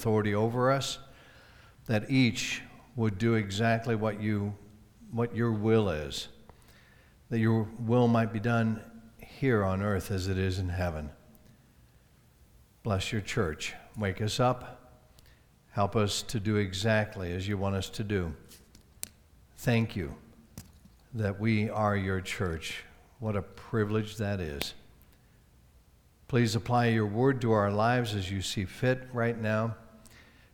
authority over us, that each would do exactly what you what your will is. That your will might be done here on earth as it is in heaven. Bless your church. Wake us up. Help us to do exactly as you want us to do. Thank you that we are your church. What a privilege that is. Please apply your word to our lives as you see fit right now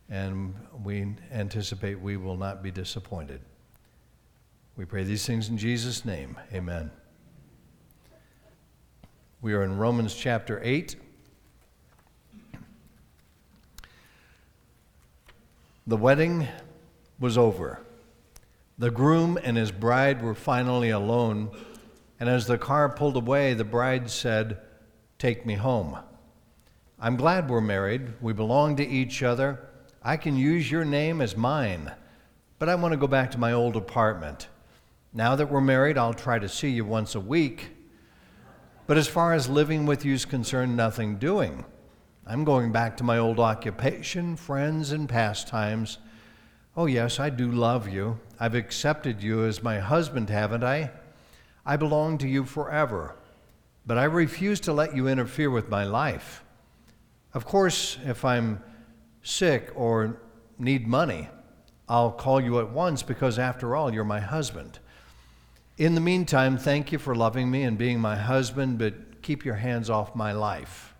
and we anticipate we will not be disappointed. We pray these things in Jesus' name. Amen. We are in Romans chapter 8. The wedding was over. The groom and his bride were finally alone, and as the car pulled away, the bride said, Take me home. I'm glad we're married. We belong to each other. I can use your name as mine, but I want to go back to my old apartment. Now that we're married, I'll try to see you once a week. But as far as living with you is concerned, nothing doing. I'm going back to my old occupation, friends, and pastimes. Oh, yes, I do love you. I've accepted you as my husband, haven't I? I belong to you forever. But I refuse to let you interfere with my life. Of course, if I'm sick or need money, I'll call you at once because, after all, you're my husband. In the meantime, thank you for loving me and being my husband, but keep your hands off my life.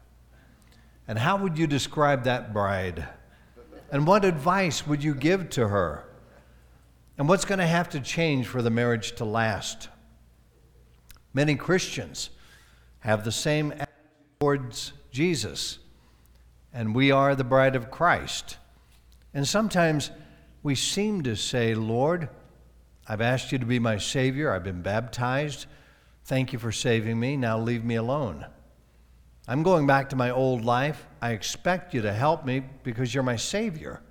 And how would you describe that bride? And what advice would you give to her? And what's going to have to change for the marriage to last? Many Christians have the same attitude towards Jesus and we are the bride of Christ. And sometimes we seem to say, Lord, I've asked you to be my Savior. I've been baptized. Thank you for saving me. Now leave me alone. I'm going back to my old life. I expect you to help me because you're my Savior.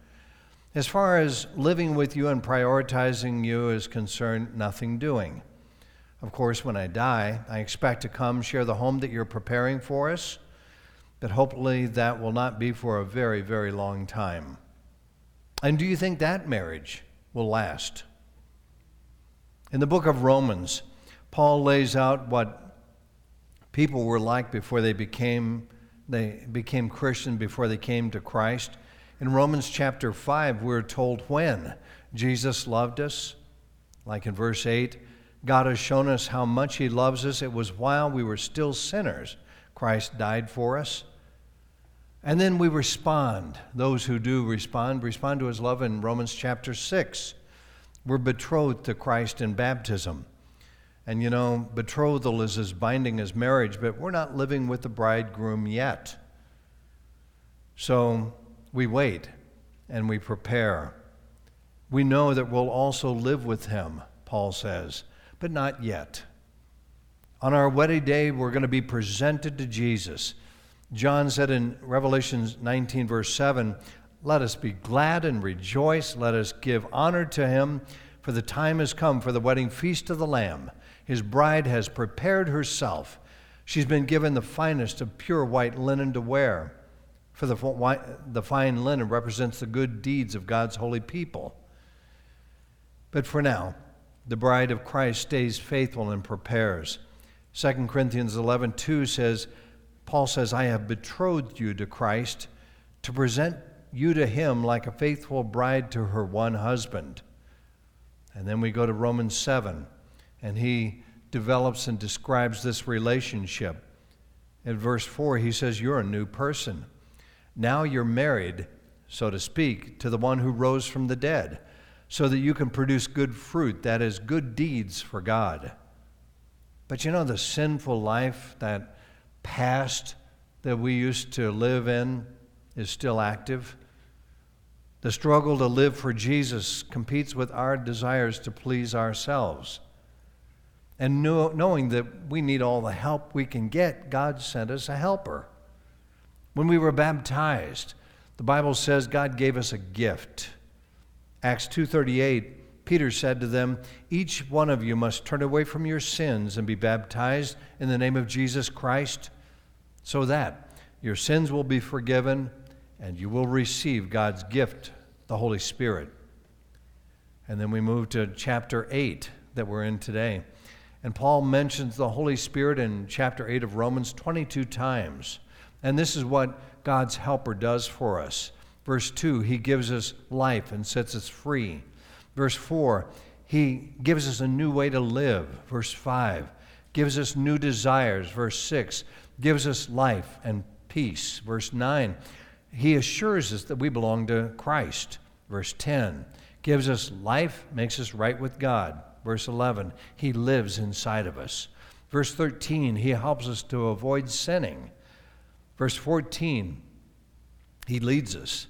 As far as living with you and prioritizing you is concerned, nothing doing. Of course, when I die, I expect to come share the home that you're preparing for us but hopefully that will not be for a very, very long time. And do you think that marriage will last? In the book of Romans, Paul lays out what people were like before they became they became Christian before they came to Christ. In Romans chapter 5, we're told when Jesus loved us, like in verse 8, God has shown us how much He loves us. It was while we were still sinners, Christ died for us. And then we respond. Those who do respond, respond to his love in Romans chapter 6. We're betrothed to Christ in baptism. And you know, betrothal is as binding as marriage, but we're not living with the bridegroom yet. So we wait and we prepare. We know that we'll also live with him, Paul says, but not yet. On our wedding day, we're going to be presented to Jesus. John said in Revelation 19, verse 7, Let us be glad and rejoice. Let us give honor to him, for the time has come for the wedding feast of the Lamb. His bride has prepared herself. She's been given the finest of pure white linen to wear, for the, the fine linen represents the good deeds of God's holy people. But for now, the bride of Christ stays faithful and prepares. 2 Corinthians 11, 2 says, Paul says, I have betrothed you to Christ to present you to him like a faithful bride to her one husband. And then we go to Romans 7, and he develops and describes this relationship. In verse 4, he says, You're a new person. Now you're married, so to speak, to the one who rose from the dead, so that you can produce good fruit, that is, good deeds for God. But you know, the sinful life that past that we used to live in is still active. The struggle to live for Jesus competes with our desires to please ourselves. And know, knowing that we need all the help we can get, God sent us a helper. When we were baptized, the Bible says God gave us a gift. Acts 2:38 Peter said to them, Each one of you must turn away from your sins and be baptized in the name of Jesus Christ so that your sins will be forgiven and you will receive God's gift, the Holy Spirit. And then we move to chapter 8 that we're in today. And Paul mentions the Holy Spirit in chapter 8 of Romans 22 times. And this is what God's helper does for us. Verse 2, he gives us life and sets us free. Verse 4, he gives us a new way to live. Verse 5, gives us new desires. Verse 6, gives us life and peace. Verse 9, he assures us that we belong to Christ. Verse 10, gives us life, makes us right with God. Verse 11, he lives inside of us. Verse 13, he helps us to avoid sinning. Verse 14, he leads us.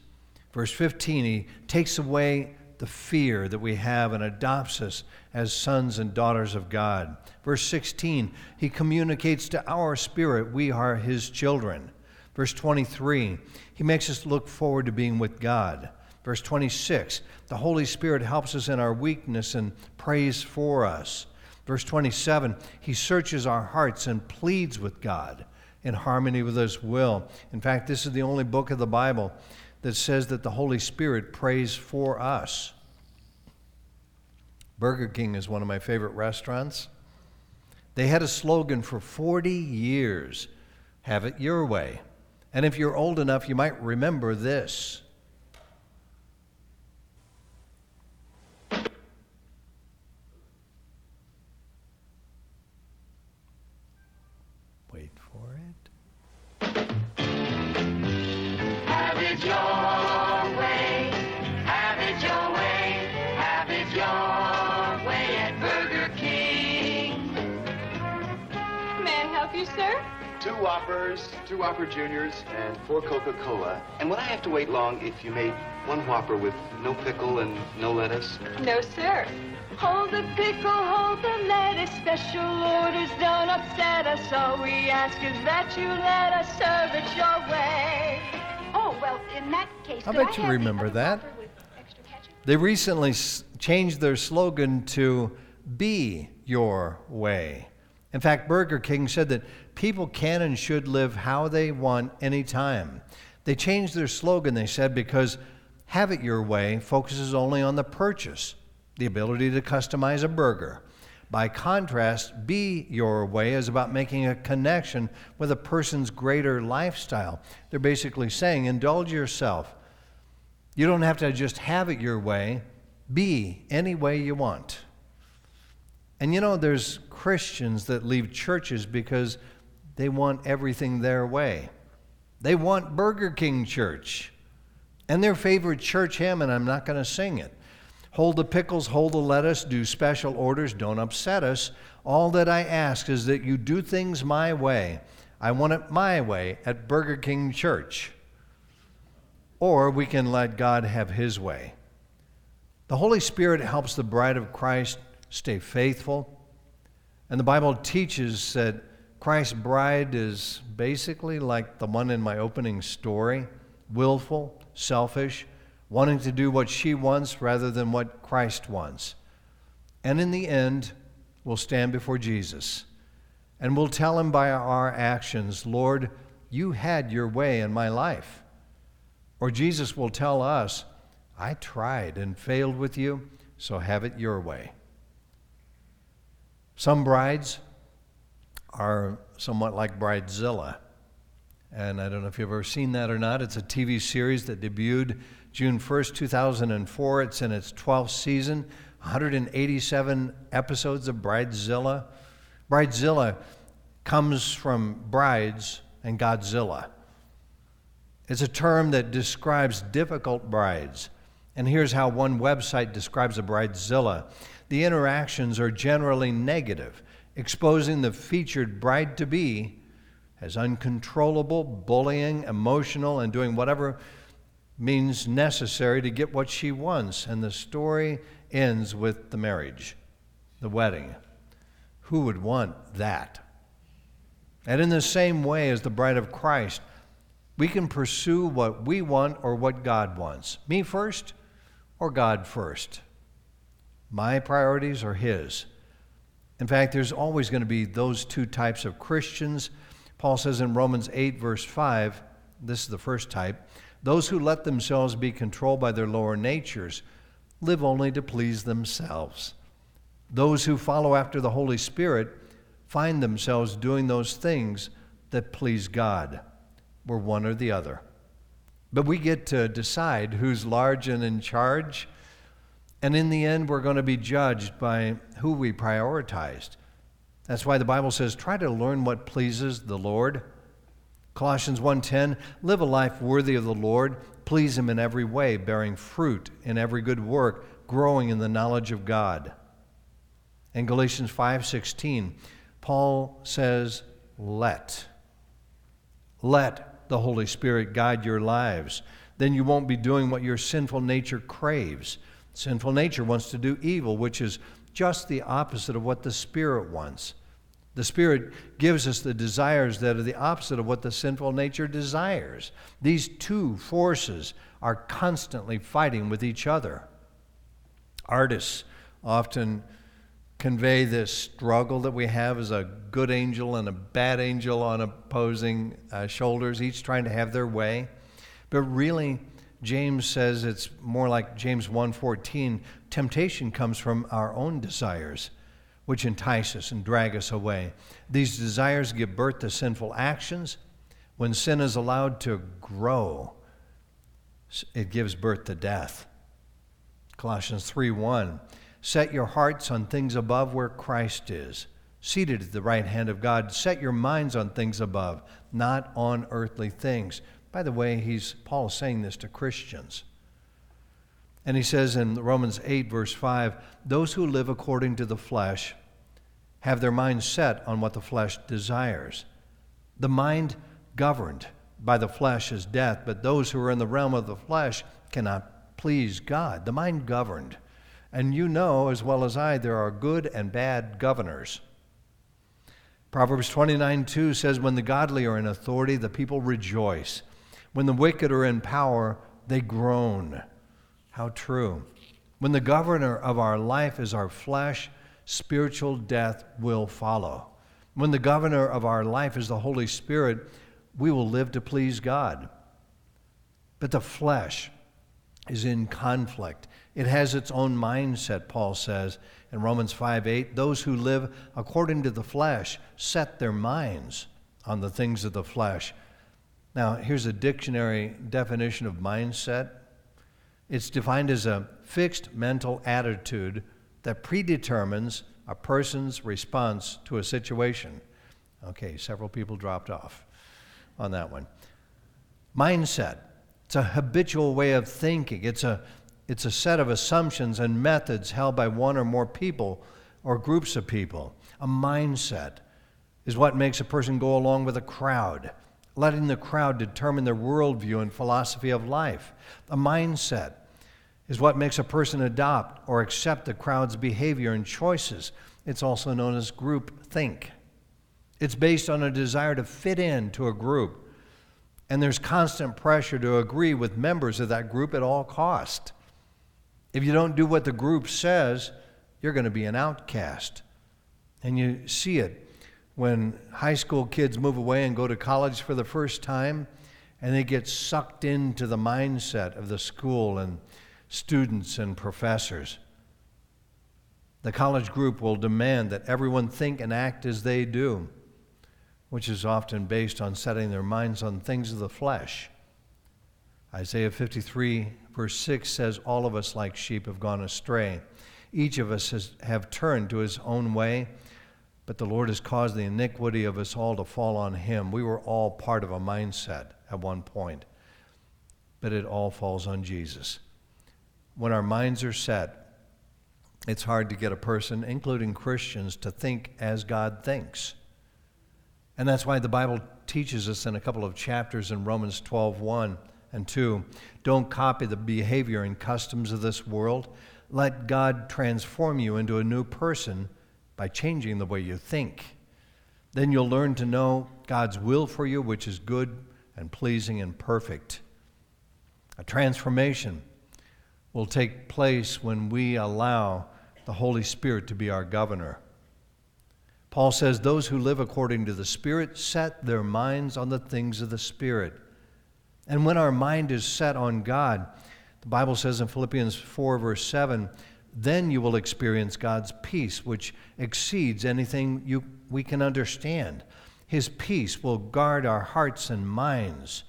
Verse 15, he takes away the fear that we have and adopts us as sons and daughters of God. Verse 16, he communicates to our spirit we are his children. Verse 23, he makes us look forward to being with God. Verse 26, the Holy Spirit helps us in our weakness and prays for us. Verse 27, he searches our hearts and pleads with God in harmony with his will. In fact, this is the only book of the Bible that says that the Holy Spirit prays for us. Burger King is one of my favorite restaurants. They had a slogan for 40 years have it your way. And if you're old enough, you might remember this. It your way. Have it your way. Have it your way at Burger King. May I help you, sir? Two Whoppers, two Whopper Juniors, and four Coca-Cola. And would I have to wait long if you made one Whopper with no pickle and no lettuce? No, sir. Hold the pickle, hold the lettuce. Special orders don't upset us. All we ask is that you let us serve it your way. Oh, well, in that case, I bet you remember that. Whopper with extra ketchup? They recently s- changed their slogan to Be Your Way. In fact, Burger King said that people can and should live how they want anytime. They changed their slogan, they said, because Have It Your Way focuses only on the purchase, the ability to customize a burger. By contrast, Be Your Way is about making a connection with a person's greater lifestyle. They're basically saying, indulge yourself. You don't have to just have it your way, be any way you want. And you know, there's Christians that leave churches because they want everything their way. They want Burger King church. And their favorite church hymn, and I'm not going to sing it. Hold the pickles, hold the lettuce, do special orders, don't upset us. All that I ask is that you do things my way. I want it my way at Burger King Church. Or we can let God have His way. The Holy Spirit helps the bride of Christ stay faithful. And the Bible teaches that Christ's bride is basically like the one in my opening story willful, selfish, wanting to do what she wants rather than what Christ wants. And in the end, we'll stand before Jesus and we'll tell him by our actions, Lord, you had your way in my life. Or Jesus will tell us, I tried and failed with you, so have it your way. Some brides are somewhat like Bridezilla. And I don't know if you've ever seen that or not. It's a TV series that debuted June 1st, 2004. It's in its 12th season, 187 episodes of Bridezilla. Bridezilla comes from brides and Godzilla. It's a term that describes difficult brides. And here's how one website describes a bridezilla the interactions are generally negative, exposing the featured bride to be as uncontrollable, bullying, emotional, and doing whatever means necessary to get what she wants. And the story ends with the marriage, the wedding. Who would want that? And in the same way as the bride of Christ, we can pursue what we want or what God wants. Me first or God first. My priorities are His. In fact, there's always going to be those two types of Christians. Paul says in Romans 8, verse 5, this is the first type Those who let themselves be controlled by their lower natures live only to please themselves. Those who follow after the Holy Spirit find themselves doing those things that please God. We're one or the other. But we get to decide who's large and in charge. And in the end, we're going to be judged by who we prioritized. That's why the Bible says, try to learn what pleases the Lord. Colossians 1:10, live a life worthy of the Lord, please him in every way, bearing fruit in every good work, growing in the knowledge of God. In Galatians 5:16, Paul says, "Let let the Holy Spirit guide your lives. Then you won't be doing what your sinful nature craves. Sinful nature wants to do evil, which is just the opposite of what the Spirit wants. The Spirit gives us the desires that are the opposite of what the sinful nature desires. These two forces are constantly fighting with each other. Artists often convey this struggle that we have as a good angel and a bad angel on opposing uh, shoulders, each trying to have their way. But really, James says it's more like James 1:14, temptation comes from our own desires, which entice us and drag us away. These desires give birth to sinful actions. When sin is allowed to grow, it gives birth to death. Colossians 3 1. Set your hearts on things above where Christ is, seated at the right hand of God. Set your minds on things above, not on earthly things. By the way, he's Paul is saying this to Christians. And he says in Romans 8, verse 5, those who live according to the flesh have their mind set on what the flesh desires. The mind governed by the flesh is death, but those who are in the realm of the flesh cannot please God. The mind governed. And you know as well as I, there are good and bad governors. Proverbs 29 2 says, When the godly are in authority, the people rejoice. When the wicked are in power, they groan. How true. When the governor of our life is our flesh, spiritual death will follow. When the governor of our life is the Holy Spirit, we will live to please God. But the flesh is in conflict. It has its own mindset, Paul says in Romans 5 8. Those who live according to the flesh set their minds on the things of the flesh. Now, here's a dictionary definition of mindset it's defined as a fixed mental attitude that predetermines a person's response to a situation. Okay, several people dropped off on that one. Mindset. It's a habitual way of thinking. It's a it's a set of assumptions and methods held by one or more people or groups of people. A mindset is what makes a person go along with a crowd, letting the crowd determine their worldview and philosophy of life. A mindset is what makes a person adopt or accept the crowd's behavior and choices. It's also known as group think. It's based on a desire to fit in to a group, and there's constant pressure to agree with members of that group at all cost. If you don't do what the group says, you're going to be an outcast. And you see it when high school kids move away and go to college for the first time, and they get sucked into the mindset of the school and students and professors. The college group will demand that everyone think and act as they do, which is often based on setting their minds on things of the flesh. Isaiah 53 Verse 6 says, All of us, like sheep, have gone astray. Each of us has, have turned to his own way, but the Lord has caused the iniquity of us all to fall on him. We were all part of a mindset at one point, but it all falls on Jesus. When our minds are set, it's hard to get a person, including Christians, to think as God thinks. And that's why the Bible teaches us in a couple of chapters in Romans 12 1 and two, don't copy the behavior and customs of this world. Let God transform you into a new person by changing the way you think. Then you'll learn to know God's will for you, which is good and pleasing and perfect. A transformation will take place when we allow the Holy Spirit to be our governor. Paul says, Those who live according to the Spirit set their minds on the things of the Spirit. And when our mind is set on God, the Bible says in Philippians 4, verse 7, then you will experience God's peace, which exceeds anything you, we can understand. His peace will guard our hearts and minds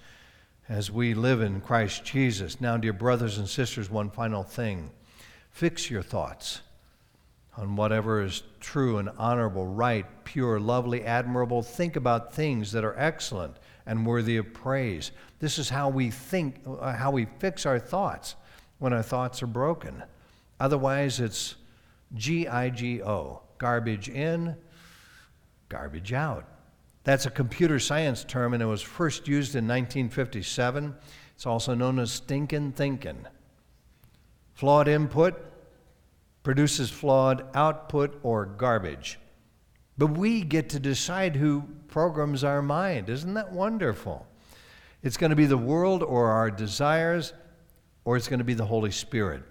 as we live in Christ Jesus. Now, dear brothers and sisters, one final thing fix your thoughts on whatever is true and honorable, right, pure, lovely, admirable. Think about things that are excellent and worthy of praise. This is how we think, uh, how we fix our thoughts when our thoughts are broken. Otherwise, it's G I G O garbage in, garbage out. That's a computer science term, and it was first used in 1957. It's also known as stinking thinking. Flawed input produces flawed output or garbage. But we get to decide who programs our mind. Isn't that wonderful? It's going to be the world or our desires, or it's going to be the Holy Spirit.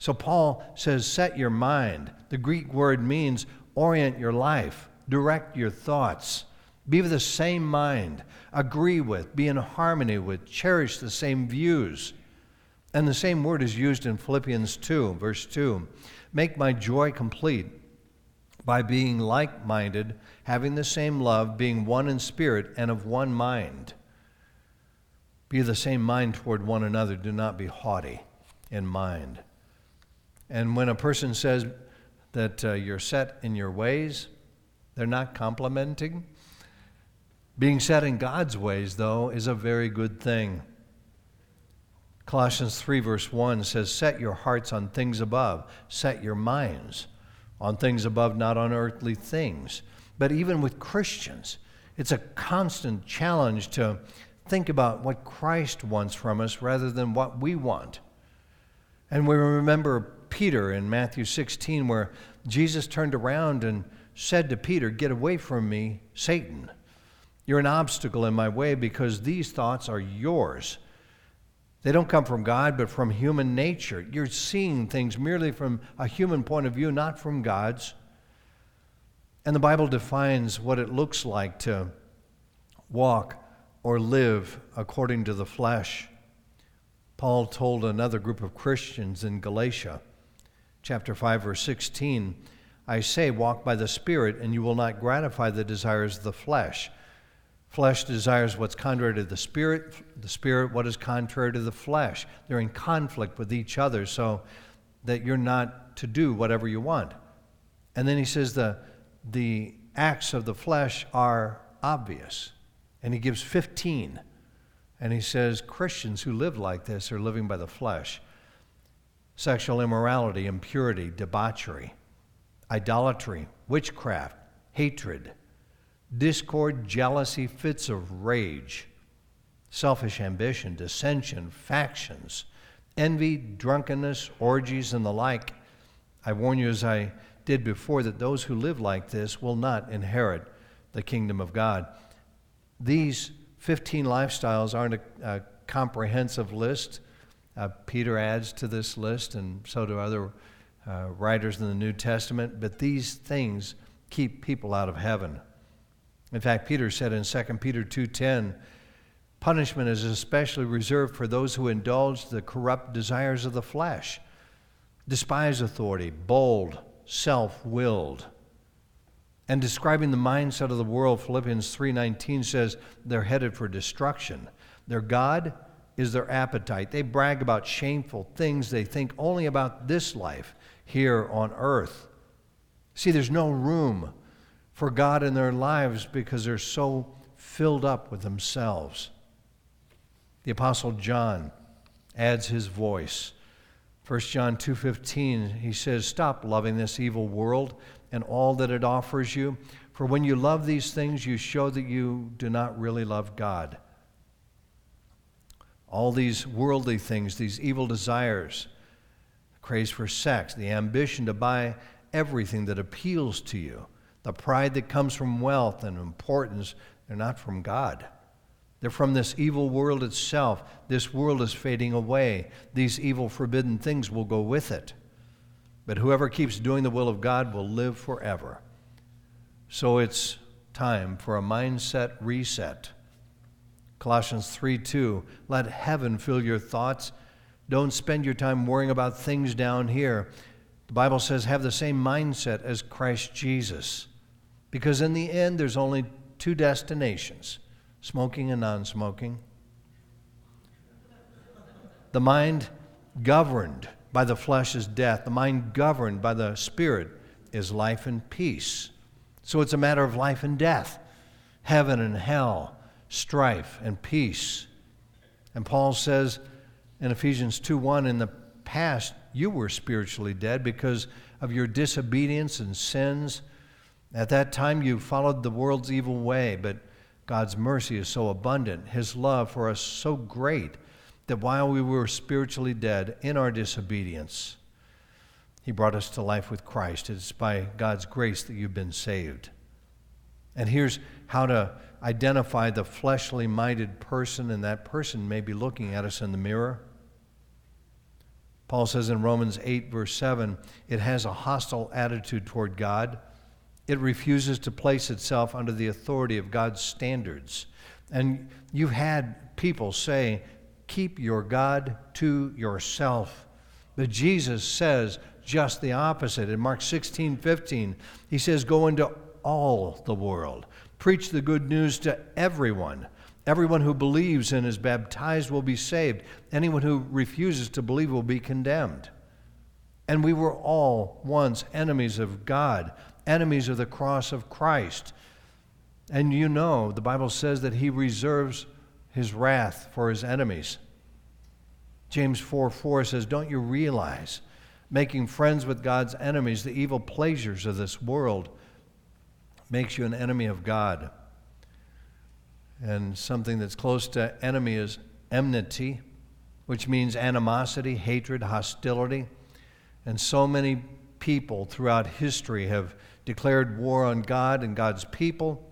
So Paul says, set your mind. The Greek word means orient your life, direct your thoughts, be of the same mind, agree with, be in harmony with, cherish the same views. And the same word is used in Philippians 2, verse 2. Make my joy complete by being like minded, having the same love, being one in spirit, and of one mind. Be of the same mind toward one another. Do not be haughty in mind. And when a person says that uh, you're set in your ways, they're not complimenting. Being set in God's ways, though, is a very good thing. Colossians 3, verse 1 says, Set your hearts on things above, set your minds on things above, not on earthly things. But even with Christians, it's a constant challenge to think about what Christ wants from us rather than what we want. And we remember Peter in Matthew 16, where Jesus turned around and said to Peter, Get away from me, Satan. You're an obstacle in my way because these thoughts are yours. They don't come from God, but from human nature. You're seeing things merely from a human point of view, not from God's. And the Bible defines what it looks like to walk or live according to the flesh. Paul told another group of Christians in Galatia chapter 5 verse 16, I say walk by the spirit and you will not gratify the desires of the flesh. Flesh desires what's contrary to the spirit, the spirit what is contrary to the flesh. They're in conflict with each other so that you're not to do whatever you want. And then he says the the acts of the flesh are obvious. And he gives 15. And he says Christians who live like this are living by the flesh sexual immorality, impurity, debauchery, idolatry, witchcraft, hatred, discord, jealousy, fits of rage, selfish ambition, dissension, factions, envy, drunkenness, orgies, and the like. I warn you, as I did before, that those who live like this will not inherit the kingdom of God. These 15 lifestyles aren't a, a comprehensive list. Uh, Peter adds to this list, and so do other uh, writers in the New Testament. But these things keep people out of heaven. In fact, Peter said in 2 Peter 2:10, punishment is especially reserved for those who indulge the corrupt desires of the flesh, despise authority, bold, self-willed. And describing the mindset of the world, Philippians 3:19 says they're headed for destruction. Their God is their appetite. They brag about shameful things. They think only about this life here on earth. See, there's no room for God in their lives because they're so filled up with themselves. The apostle John adds his voice. 1 John 2:15 he says stop loving this evil world and all that it offers you for when you love these things you show that you do not really love God all these worldly things, these evil desires, the craze for sex, the ambition to buy everything that appeals to you, the pride that comes from wealth and importance, they're not from God. They're from this evil world itself. This world is fading away. These evil, forbidden things will go with it. But whoever keeps doing the will of God will live forever. So it's time for a mindset reset. Colossians 3 2. Let heaven fill your thoughts. Don't spend your time worrying about things down here. The Bible says have the same mindset as Christ Jesus. Because in the end, there's only two destinations smoking and non smoking. The mind governed by the flesh is death, the mind governed by the spirit is life and peace. So it's a matter of life and death, heaven and hell, strife and peace. And Paul says in Ephesians 2 1, in the past, you were spiritually dead because of your disobedience and sins. At that time, you followed the world's evil way, but God's mercy is so abundant, His love for us so great, that while we were spiritually dead in our disobedience, He brought us to life with Christ. It's by God's grace that you've been saved. And here's how to identify the fleshly minded person, and that person may be looking at us in the mirror. Paul says in Romans 8, verse 7, it has a hostile attitude toward God it refuses to place itself under the authority of God's standards. And you've had people say, keep your God to yourself. But Jesus says just the opposite. In Mark 16, 15, he says, Go into all the world, preach the good news to everyone. Everyone who believes and is baptized will be saved. Anyone who refuses to believe will be condemned. And we were all once enemies of God enemies of the cross of Christ. And you know, the Bible says that he reserves his wrath for his enemies. James 4 4 says, Don't you realize making friends with God's enemies, the evil pleasures of this world, makes you an enemy of God? And something that's close to enemy is enmity, which means animosity, hatred, hostility. And so many people throughout history have declared war on God and God's people.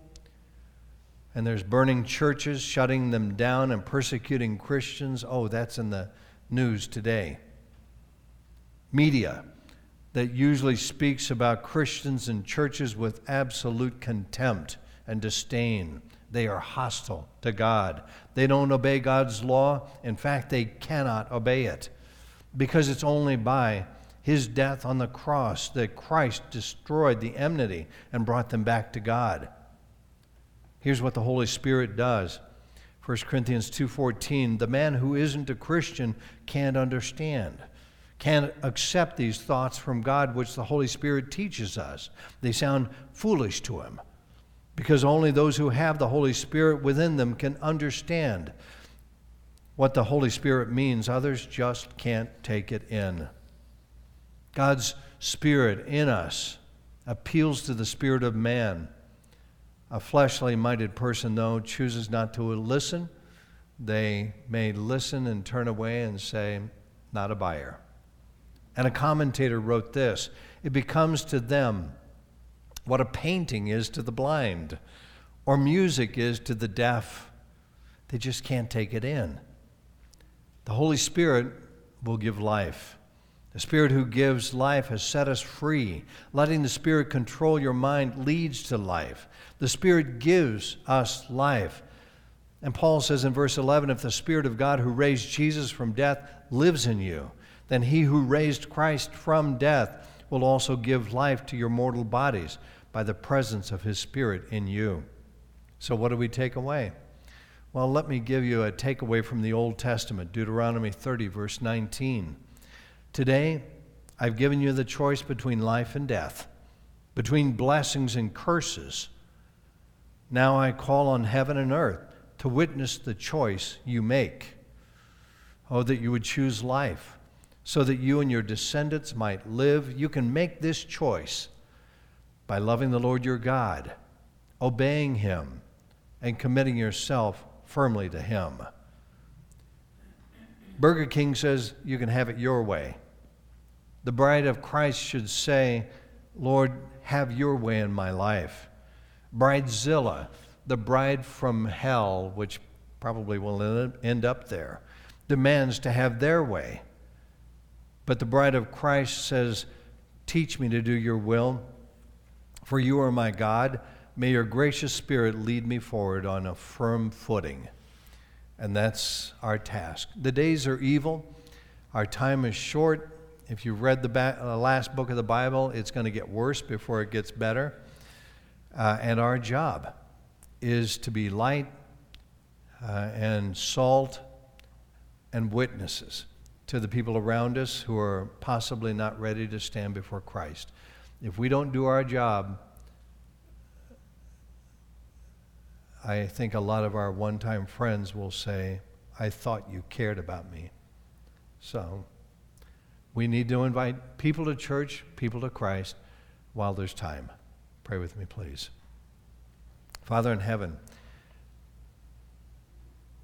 And there's burning churches, shutting them down, and persecuting Christians. Oh, that's in the news today. Media that usually speaks about Christians and churches with absolute contempt and disdain. They are hostile to God. They don't obey God's law. In fact, they cannot obey it because it's only by his death on the cross that Christ destroyed the enmity and brought them back to God. Here's what the Holy Spirit does. 1 Corinthians 2:14 The man who isn't a Christian can't understand can't accept these thoughts from God which the Holy Spirit teaches us. They sound foolish to him because only those who have the Holy Spirit within them can understand what the Holy Spirit means. Others just can't take it in. God's Spirit in us appeals to the spirit of man. A fleshly minded person, though, chooses not to listen. They may listen and turn away and say, Not a buyer. And a commentator wrote this It becomes to them what a painting is to the blind, or music is to the deaf. They just can't take it in. The Holy Spirit will give life. The Spirit who gives life has set us free. Letting the Spirit control your mind leads to life. The Spirit gives us life. And Paul says in verse 11 if the Spirit of God who raised Jesus from death lives in you, then he who raised Christ from death will also give life to your mortal bodies by the presence of his Spirit in you. So, what do we take away? Well, let me give you a takeaway from the Old Testament Deuteronomy 30, verse 19. Today, I've given you the choice between life and death, between blessings and curses. Now I call on heaven and earth to witness the choice you make. Oh, that you would choose life so that you and your descendants might live. You can make this choice by loving the Lord your God, obeying Him, and committing yourself firmly to Him. Burger King says you can have it your way. The bride of Christ should say, Lord, have your way in my life. Bridezilla, the bride from hell, which probably will end up there, demands to have their way. But the bride of Christ says, Teach me to do your will, for you are my God. May your gracious spirit lead me forward on a firm footing. And that's our task. The days are evil, our time is short. If you've read the ba- uh, last book of the Bible, it's going to get worse before it gets better. Uh, and our job is to be light uh, and salt and witnesses to the people around us who are possibly not ready to stand before Christ. If we don't do our job, I think a lot of our one time friends will say, I thought you cared about me. So we need to invite people to church, people to Christ while there's time. Pray with me, please. Father in heaven,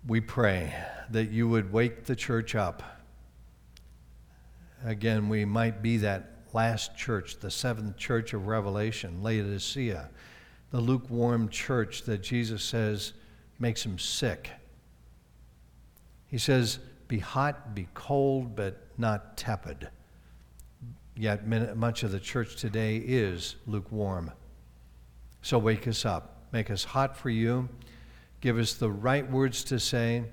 we pray that you would wake the church up. Again, we might be that last church, the seventh church of Revelation, Laodicea, the lukewarm church that Jesus says makes him sick. He says, Be hot, be cold, but not tepid. Yet much of the church today is lukewarm. So wake us up, make us hot for you, give us the right words to say,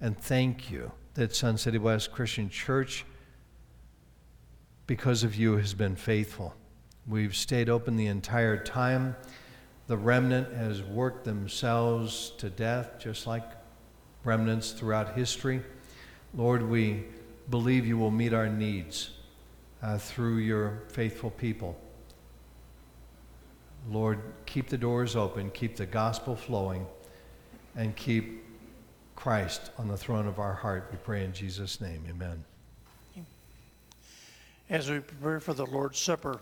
and thank you that Sun City West Christian Church, because of you, has been faithful. We've stayed open the entire time. The remnant has worked themselves to death, just like remnants throughout history. Lord, we believe you will meet our needs uh, through your faithful people. Lord, keep the doors open, keep the gospel flowing, and keep Christ on the throne of our heart. We pray in Jesus' name. Amen. As we prepare for the Lord's Supper,